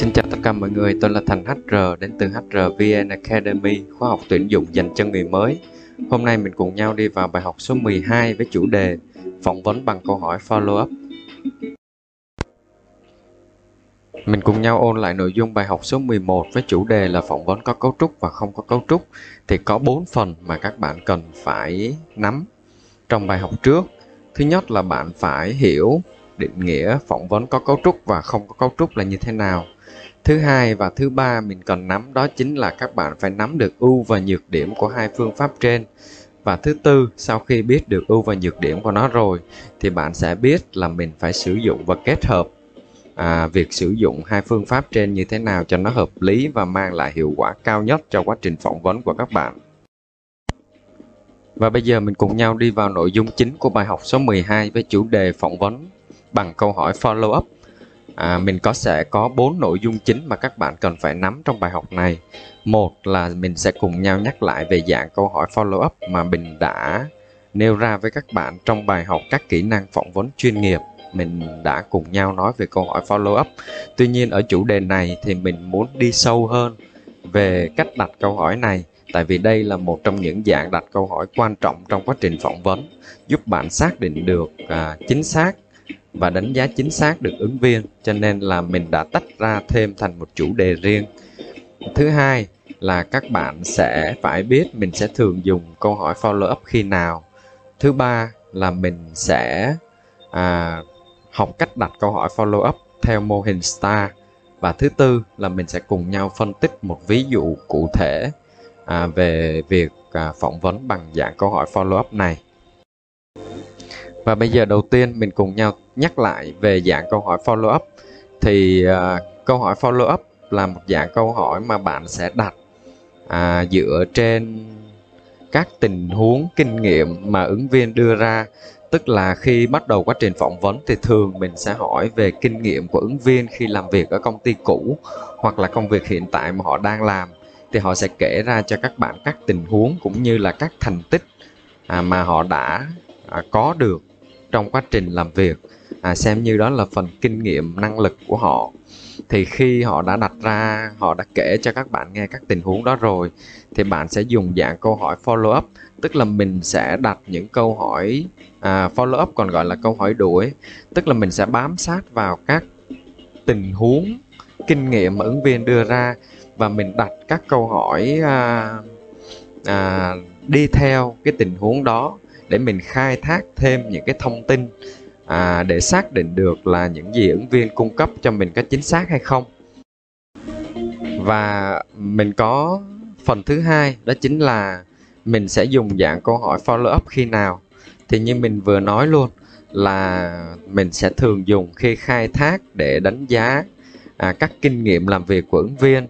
Xin chào tất cả mọi người, tôi là Thành HR đến từ HRVN Academy, khóa học tuyển dụng dành cho người mới. Hôm nay mình cùng nhau đi vào bài học số 12 với chủ đề phỏng vấn bằng câu hỏi follow up. Mình cùng nhau ôn lại nội dung bài học số 11 với chủ đề là phỏng vấn có cấu trúc và không có cấu trúc. Thì có 4 phần mà các bạn cần phải nắm trong bài học trước. Thứ nhất là bạn phải hiểu định nghĩa phỏng vấn có cấu trúc và không có cấu trúc là như thế nào. Thứ hai và thứ ba mình cần nắm đó chính là các bạn phải nắm được ưu và nhược điểm của hai phương pháp trên. Và thứ tư sau khi biết được ưu và nhược điểm của nó rồi thì bạn sẽ biết là mình phải sử dụng và kết hợp à, việc sử dụng hai phương pháp trên như thế nào cho nó hợp lý và mang lại hiệu quả cao nhất cho quá trình phỏng vấn của các bạn. Và bây giờ mình cùng nhau đi vào nội dung chính của bài học số 12 với chủ đề phỏng vấn bằng câu hỏi follow up. À, mình có sẽ có bốn nội dung chính mà các bạn cần phải nắm trong bài học này. Một là mình sẽ cùng nhau nhắc lại về dạng câu hỏi follow up mà mình đã nêu ra với các bạn trong bài học các kỹ năng phỏng vấn chuyên nghiệp. Mình đã cùng nhau nói về câu hỏi follow up. Tuy nhiên ở chủ đề này thì mình muốn đi sâu hơn về cách đặt câu hỏi này tại vì đây là một trong những dạng đặt câu hỏi quan trọng trong quá trình phỏng vấn giúp bạn xác định được à, chính xác và đánh giá chính xác được ứng viên cho nên là mình đã tách ra thêm thành một chủ đề riêng. Thứ hai là các bạn sẽ phải biết mình sẽ thường dùng câu hỏi follow up khi nào. Thứ ba là mình sẽ à, học cách đặt câu hỏi follow up theo mô hình star. Và thứ tư là mình sẽ cùng nhau phân tích một ví dụ cụ thể à, về việc à, phỏng vấn bằng dạng câu hỏi follow up này và bây giờ đầu tiên mình cùng nhau nhắc lại về dạng câu hỏi follow up. Thì uh, câu hỏi follow up là một dạng câu hỏi mà bạn sẽ đặt à, dựa trên các tình huống kinh nghiệm mà ứng viên đưa ra. Tức là khi bắt đầu quá trình phỏng vấn thì thường mình sẽ hỏi về kinh nghiệm của ứng viên khi làm việc ở công ty cũ hoặc là công việc hiện tại mà họ đang làm. Thì họ sẽ kể ra cho các bạn các tình huống cũng như là các thành tích à, mà họ đã à, có được trong quá trình làm việc. À, xem như đó là phần kinh nghiệm năng lực của họ. Thì khi họ đã đặt ra họ đã kể cho các bạn nghe các tình huống đó rồi thì bạn sẽ dùng dạng câu hỏi follow up. Tức là mình sẽ đặt những câu hỏi à, follow up còn gọi là câu hỏi đuổi. Tức là mình sẽ bám sát vào các tình huống kinh nghiệm mà ứng viên đưa ra và mình đặt các câu hỏi à, à, đi theo cái tình huống đó để mình khai thác thêm những cái thông tin à, để xác định được là những gì ứng viên cung cấp cho mình có chính xác hay không. Và mình có phần thứ hai đó chính là mình sẽ dùng dạng câu hỏi follow up khi nào. Thì như mình vừa nói luôn là mình sẽ thường dùng khi khai thác để đánh giá à, các kinh nghiệm làm việc của ứng viên.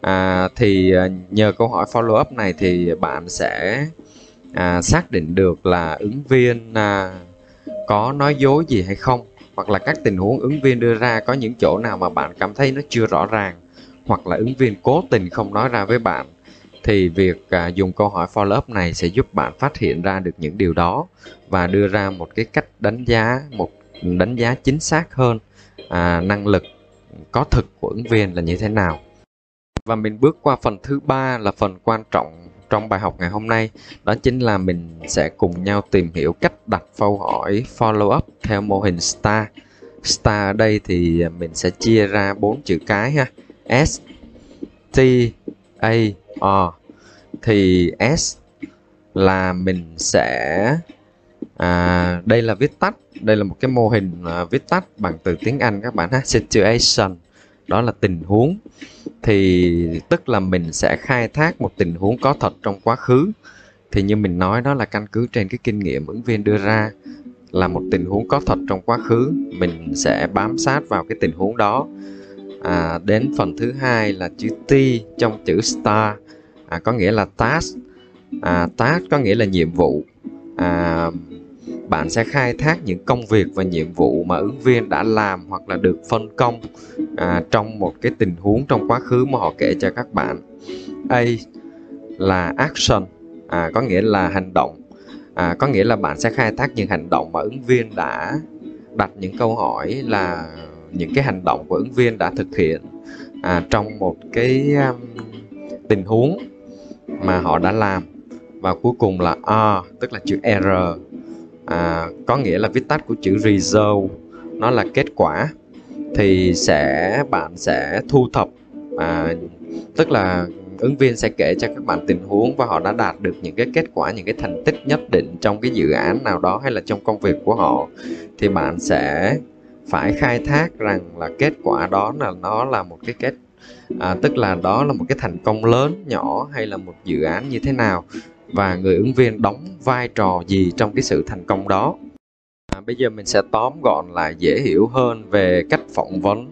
À, thì à, nhờ câu hỏi follow up này thì bạn sẽ à, xác định được là ứng viên à, có nói dối gì hay không hoặc là các tình huống ứng viên đưa ra có những chỗ nào mà bạn cảm thấy nó chưa rõ ràng hoặc là ứng viên cố tình không nói ra với bạn thì việc à, dùng câu hỏi follow up này sẽ giúp bạn phát hiện ra được những điều đó và đưa ra một cái cách đánh giá một đánh giá chính xác hơn à, năng lực có thực của ứng viên là như thế nào. Và mình bước qua phần thứ ba là phần quan trọng trong bài học ngày hôm nay đó chính là mình sẽ cùng nhau tìm hiểu cách đặt câu hỏi follow up theo mô hình STAR. STAR ở đây thì mình sẽ chia ra bốn chữ cái ha. S T A R thì S là mình sẽ à, đây là viết tắt đây là một cái mô hình à, viết tắt bằng từ tiếng Anh các bạn ha situation đó là tình huống. Thì tức là mình sẽ khai thác một tình huống có thật trong quá khứ. Thì như mình nói đó là căn cứ trên cái kinh nghiệm ứng viên đưa ra là một tình huống có thật trong quá khứ. Mình sẽ bám sát vào cái tình huống đó. À, đến phần thứ hai là chữ T trong chữ star. À, có nghĩa là task. À, task có nghĩa là nhiệm vụ. À, bạn sẽ khai thác những công việc và nhiệm vụ mà ứng viên đã làm hoặc là được phân công à, trong một cái tình huống trong quá khứ mà họ kể cho các bạn. A là action à, có nghĩa là hành động. À, có nghĩa là bạn sẽ khai thác những hành động mà ứng viên đã đặt những câu hỏi là những cái hành động của ứng viên đã thực hiện à, trong một cái um, tình huống mà họ đã làm. Và cuối cùng là R tức là chữ R à, có nghĩa là viết tắt của chữ result nó là kết quả. Thì sẽ bạn sẽ thu thập à, tức là ứng viên sẽ kể cho các bạn tình huống và họ đã đạt được những cái kết quả những cái thành tích nhất định trong cái dự án nào đó hay là trong công việc của họ. Thì bạn sẽ phải khai thác rằng là kết quả đó là nó là một cái kết à, tức là đó là một cái thành công lớn nhỏ hay là một dự án như thế nào và người ứng viên đóng vai trò gì trong cái sự thành công đó. À, bây giờ mình sẽ tóm gọn lại dễ hiểu hơn về cách phỏng vấn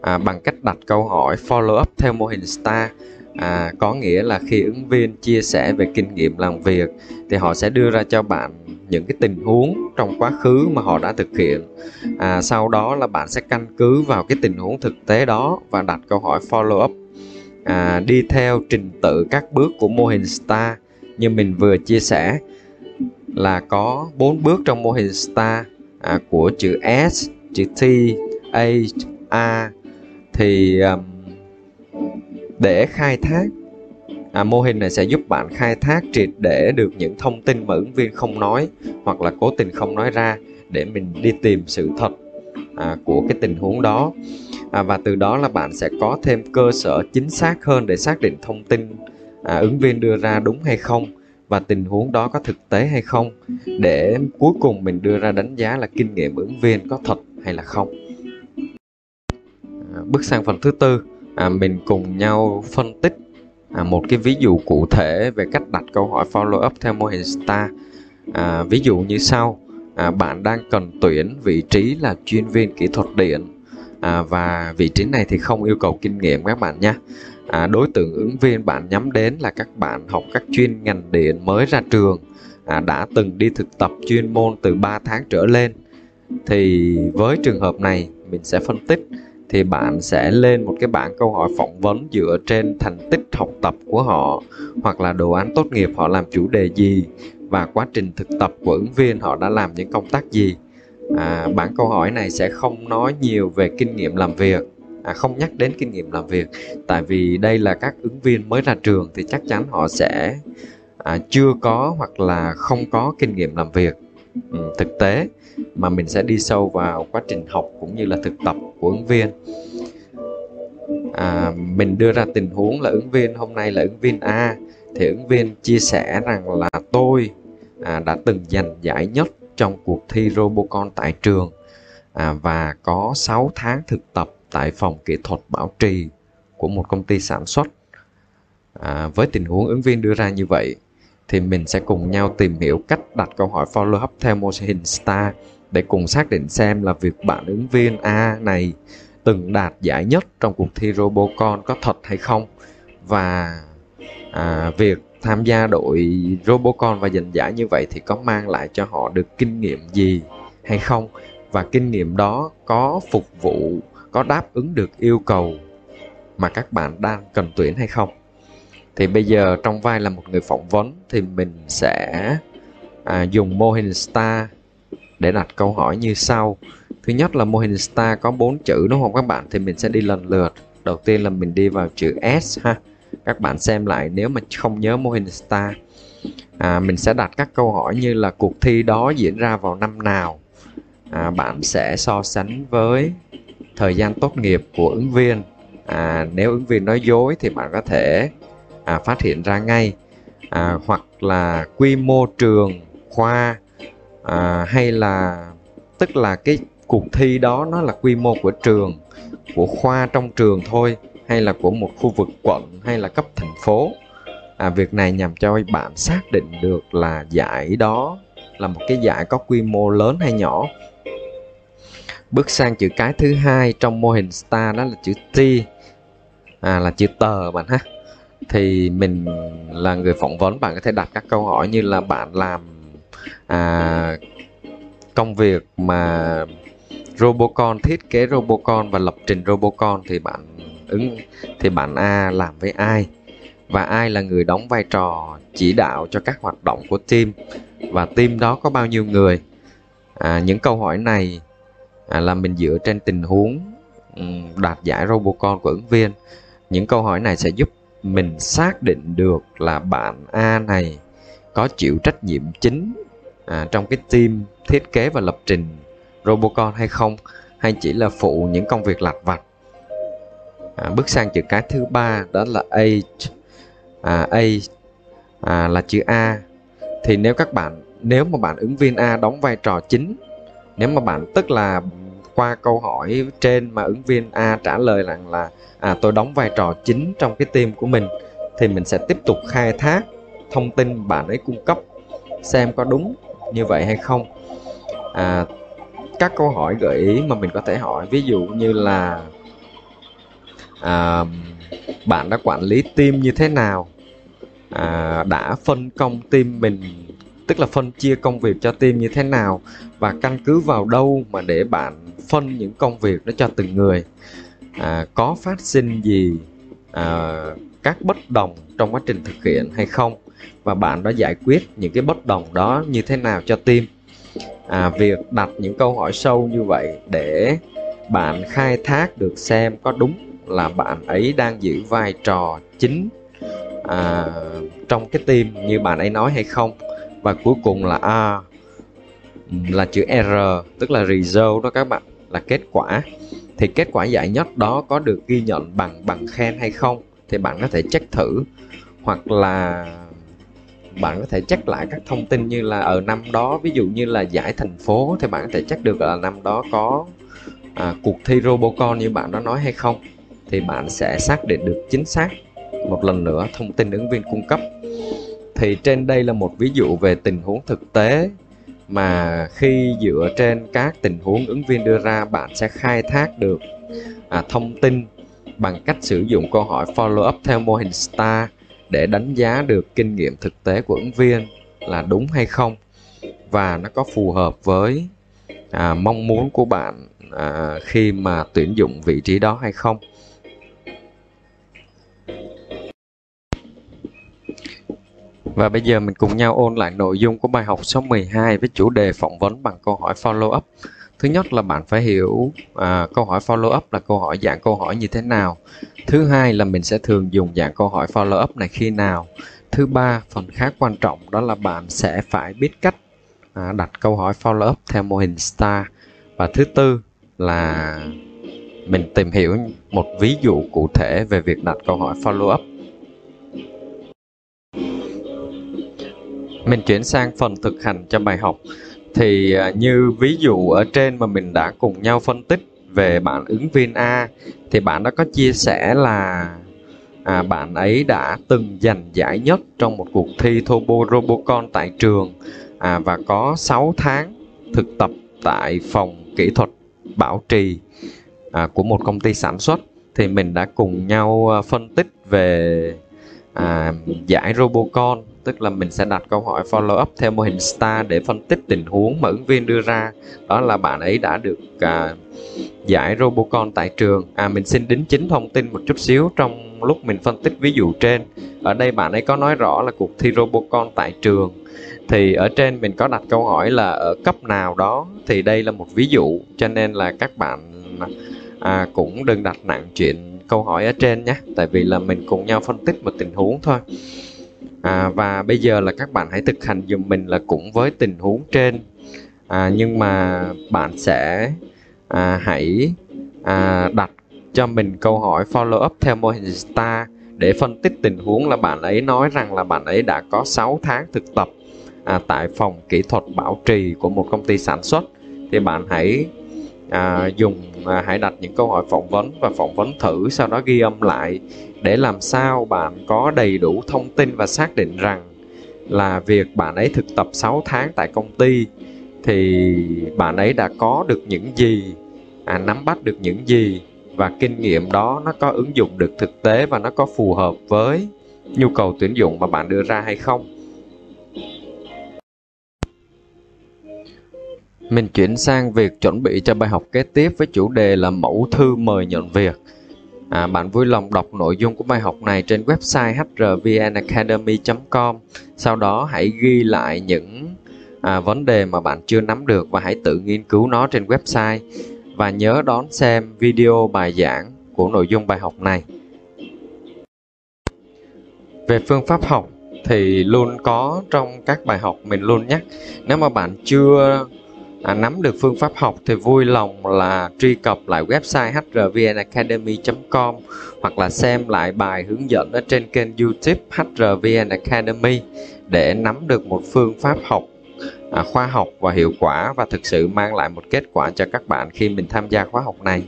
à, bằng cách đặt câu hỏi follow up theo mô hình STAR. À, có nghĩa là khi ứng viên chia sẻ về kinh nghiệm làm việc thì họ sẽ đưa ra cho bạn những cái tình huống trong quá khứ mà họ đã thực hiện. À, sau đó là bạn sẽ căn cứ vào cái tình huống thực tế đó và đặt câu hỏi follow up. À, đi theo trình tự các bước của mô hình STAR như mình vừa chia sẻ là có bốn bước trong mô hình STAR à, của chữ S, chữ T, A, A. Thì um, để khai thác à, mô hình này sẽ giúp bạn khai thác triệt để được những thông tin mà ứng viên không nói hoặc là cố tình không nói ra để mình đi tìm sự thật à, của cái tình huống đó. À, và từ đó là bạn sẽ có thêm cơ sở chính xác hơn để xác định thông tin à, ứng viên đưa ra đúng hay không và tình huống đó có thực tế hay không để cuối cùng mình đưa ra đánh giá là kinh nghiệm ứng viên có thật hay là không à, bước sang phần thứ tư à, mình cùng nhau phân tích à, một cái ví dụ cụ thể về cách đặt câu hỏi follow up theo mô hình STAR. À, ví dụ như sau, à, bạn đang cần tuyển vị trí là chuyên viên kỹ thuật điện à, và vị trí này thì không yêu cầu kinh nghiệm các bạn nhé. À, đối tượng ứng viên bạn nhắm đến là các bạn học các chuyên ngành điện mới ra trường à, đã từng đi thực tập chuyên môn từ 3 tháng trở lên. Thì với trường hợp này mình sẽ phân tích thì bạn sẽ lên một cái bảng câu hỏi phỏng vấn dựa trên thành tích học tập của họ hoặc là đồ án tốt nghiệp họ làm chủ đề gì và quá trình thực tập của ứng viên họ đã làm những công tác gì. À, bản câu hỏi này sẽ không nói nhiều về kinh nghiệm làm việc à, không nhắc đến kinh nghiệm làm việc. Tại vì đây là các ứng viên mới ra trường thì chắc chắn họ sẽ à, chưa có hoặc là không có kinh nghiệm làm việc. Ừ, thực tế mà mình sẽ đi sâu vào quá trình học cũng như là thực tập của ứng viên. À, mình đưa ra tình huống là ứng viên hôm nay là ứng viên A thì ứng viên chia sẻ rằng là tôi à, đã từng giành giải nhất trong cuộc thi Robocon tại trường à, và có 6 tháng thực tập tại phòng kỹ thuật bảo trì của một công ty sản xuất. À, với tình huống ứng viên đưa ra như vậy thì mình sẽ cùng nhau tìm hiểu cách đặt câu hỏi follow up theo mô hình STAR để cùng xác định xem là việc bạn ứng viên A này từng đạt giải nhất trong cuộc thi Robocon có thật hay không và à, việc tham gia đội Robocon và giành giải như vậy thì có mang lại cho họ được kinh nghiệm gì hay không và kinh nghiệm đó có phục vụ có đáp ứng được yêu cầu mà các bạn đang cần tuyển hay không. Thì bây giờ trong vai là một người phỏng vấn thì mình sẽ à, dùng mô hình star để đặt câu hỏi như sau. Thứ nhất là mô hình star có bốn chữ đúng không các bạn? Thì mình sẽ đi lần lượt. Đầu tiên là mình đi vào chữ s ha. Các bạn xem lại nếu mà không nhớ mô hình star à, mình sẽ đặt các câu hỏi như là cuộc thi đó diễn ra vào năm nào. À, bạn sẽ so sánh với thời gian tốt nghiệp của ứng viên. À, nếu ứng viên nói dối thì bạn có thể à, phát hiện ra ngay. À, hoặc là quy mô trường khoa à, hay là tức là cái cuộc thi đó nó là quy mô của trường của khoa trong trường thôi hay là của một khu vực quận hay là cấp thành phố. À, việc này nhằm cho bạn xác định được là giải đó là một cái giải có quy mô lớn hay nhỏ bước sang chữ cái thứ hai trong mô hình star đó là chữ T. À, là chữ tờ bạn ha. Thì mình là người phỏng vấn bạn có thể đặt các câu hỏi như là bạn làm à, công việc mà Robocon thiết kế Robocon và lập trình Robocon thì bạn ứng thì bạn A làm với ai? Và ai là người đóng vai trò chỉ đạo cho các hoạt động của team? Và team đó có bao nhiêu người? À, những câu hỏi này à, là mình dựa trên tình huống ừ, đạt giải Robocon của ứng viên. Những câu hỏi này sẽ giúp mình xác định được là bạn A này có chịu trách nhiệm chính à, trong cái team thiết kế và lập trình Robocon hay không hay chỉ là phụ những công việc lặt vặt. À, bước sang chữ cái thứ ba đó là A à, A à, là chữ A. Thì nếu các bạn nếu mà bạn ứng viên A đóng vai trò chính nếu mà bạn tức là qua câu hỏi trên mà ứng viên A trả lời rằng là à tôi đóng vai trò chính trong cái team của mình thì mình sẽ tiếp tục khai thác thông tin bạn ấy cung cấp xem có đúng như vậy hay không. À, các câu hỏi gợi ý mà mình có thể hỏi ví dụ như là à, bạn đã quản lý team như thế nào? À, đã phân công team mình tức là phân chia công việc cho team như thế nào và căn cứ vào đâu mà để bạn phân những công việc đó cho từng người. À, có phát sinh gì à, các bất đồng trong quá trình thực hiện hay không? Và bạn đã giải quyết những cái bất đồng đó như thế nào cho team? À, việc đặt những câu hỏi sâu như vậy để bạn khai thác được xem có đúng là bạn ấy đang giữ vai trò chính à, trong cái team như bạn ấy nói hay không và cuối cùng là a là chữ r tức là result đó các bạn là kết quả. Thì kết quả giải nhất đó có được ghi nhận bằng bằng khen hay không thì bạn có thể check thử. Hoặc là bạn có thể check lại các thông tin như là ở năm đó ví dụ như là giải thành phố thì bạn có thể check được là năm đó có à, cuộc thi Robocon như bạn đã nói hay không. Thì bạn sẽ xác định được chính xác một lần nữa thông tin ứng viên cung cấp thì trên đây là một ví dụ về tình huống thực tế mà khi dựa trên các tình huống ứng viên đưa ra bạn sẽ khai thác được à, thông tin bằng cách sử dụng câu hỏi follow up theo mô hình STAR để đánh giá được kinh nghiệm thực tế của ứng viên là đúng hay không. Và nó có phù hợp với à, mong muốn của bạn à, khi mà tuyển dụng vị trí đó hay không. Và bây giờ mình cùng nhau ôn lại nội dung của bài học số 12 với chủ đề phỏng vấn bằng câu hỏi follow up. Thứ nhất là bạn phải hiểu à, câu hỏi follow up là câu hỏi dạng câu hỏi như thế nào. Thứ hai là mình sẽ thường dùng dạng câu hỏi follow up này khi nào. Thứ ba, phần khá quan trọng đó là bạn sẽ phải biết cách à, đặt câu hỏi follow up theo mô hình STAR. Và thứ tư là mình tìm hiểu một ví dụ cụ thể về việc đặt câu hỏi follow up Mình chuyển sang phần thực hành cho bài học. Thì à, như ví dụ ở trên mà mình đã cùng nhau phân tích về bạn ứng viên A thì bạn đã có chia sẻ là à, bạn ấy đã từng giành giải nhất trong một cuộc thi Turbo Robocon tại trường à, và có 6 tháng thực tập tại phòng kỹ thuật bảo trì à, của một công ty sản xuất thì mình đã cùng nhau à, phân tích về à, giải Robocon tức là mình sẽ đặt câu hỏi follow up theo mô hình STAR để phân tích tình huống mà ứng viên đưa ra. Đó là bạn ấy đã được à, giải Robocon tại trường. À mình xin đính chính thông tin một chút xíu trong lúc mình phân tích ví dụ trên. Ở đây bạn ấy có nói rõ là cuộc thi Robocon tại trường. Thì ở trên mình có đặt câu hỏi là ở cấp nào đó thì đây là một ví dụ. Cho nên là các bạn à, cũng đừng đặt nặng chuyện câu hỏi ở trên nhé. Tại vì là mình cùng nhau phân tích một tình huống thôi à, và bây giờ là các bạn hãy thực hành dùm mình là cũng với tình huống trên. À, nhưng mà bạn sẽ à, hãy à, đặt cho mình câu hỏi follow up theo mô hình STAR để phân tích tình huống là bạn ấy nói rằng là bạn ấy đã có 6 tháng thực tập à, tại phòng kỹ thuật bảo trì của một công ty sản xuất. Thì bạn hãy à, dùng à, hãy đặt những câu hỏi phỏng vấn và phỏng vấn thử sau đó ghi âm lại để làm sao bạn có đầy đủ thông tin và xác định rằng là việc bạn ấy thực tập 6 tháng tại công ty thì bạn ấy đã có được những gì à, nắm bắt được những gì và kinh nghiệm đó nó có ứng dụng được thực tế và nó có phù hợp với nhu cầu tuyển dụng mà bạn đưa ra hay không. Mình chuyển sang việc chuẩn bị cho bài học kế tiếp với chủ đề là mẫu thư mời nhận việc. À, bạn vui lòng đọc nội dung của bài học này trên website hrvnacademy.com. Sau đó hãy ghi lại những à, vấn đề mà bạn chưa nắm được và hãy tự nghiên cứu nó trên website. và nhớ đón xem video bài giảng của nội dung bài học này. Về phương pháp học thì luôn có trong các bài học mình luôn nhắc nếu mà bạn chưa à, nắm được phương pháp học thì vui lòng là truy cập lại website hrvnacademy.com hoặc là xem lại bài hướng dẫn ở trên kênh youtube hrvn academy để nắm được một phương pháp học à, khoa học và hiệu quả và thực sự mang lại một kết quả cho các bạn khi mình tham gia khóa học này.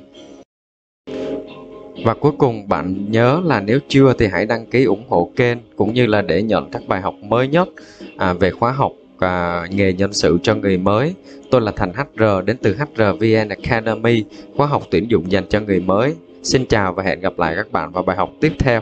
Và cuối cùng bạn nhớ là nếu chưa thì hãy đăng ký ủng hộ kênh cũng như là để nhận các bài học mới nhất à, về khóa học à, nghề nhân sự cho người mới. Tôi là Thành HR đến từ HRVN Academy, khóa học tuyển dụng dành cho người mới. Xin chào và hẹn gặp lại các bạn vào bài học tiếp theo.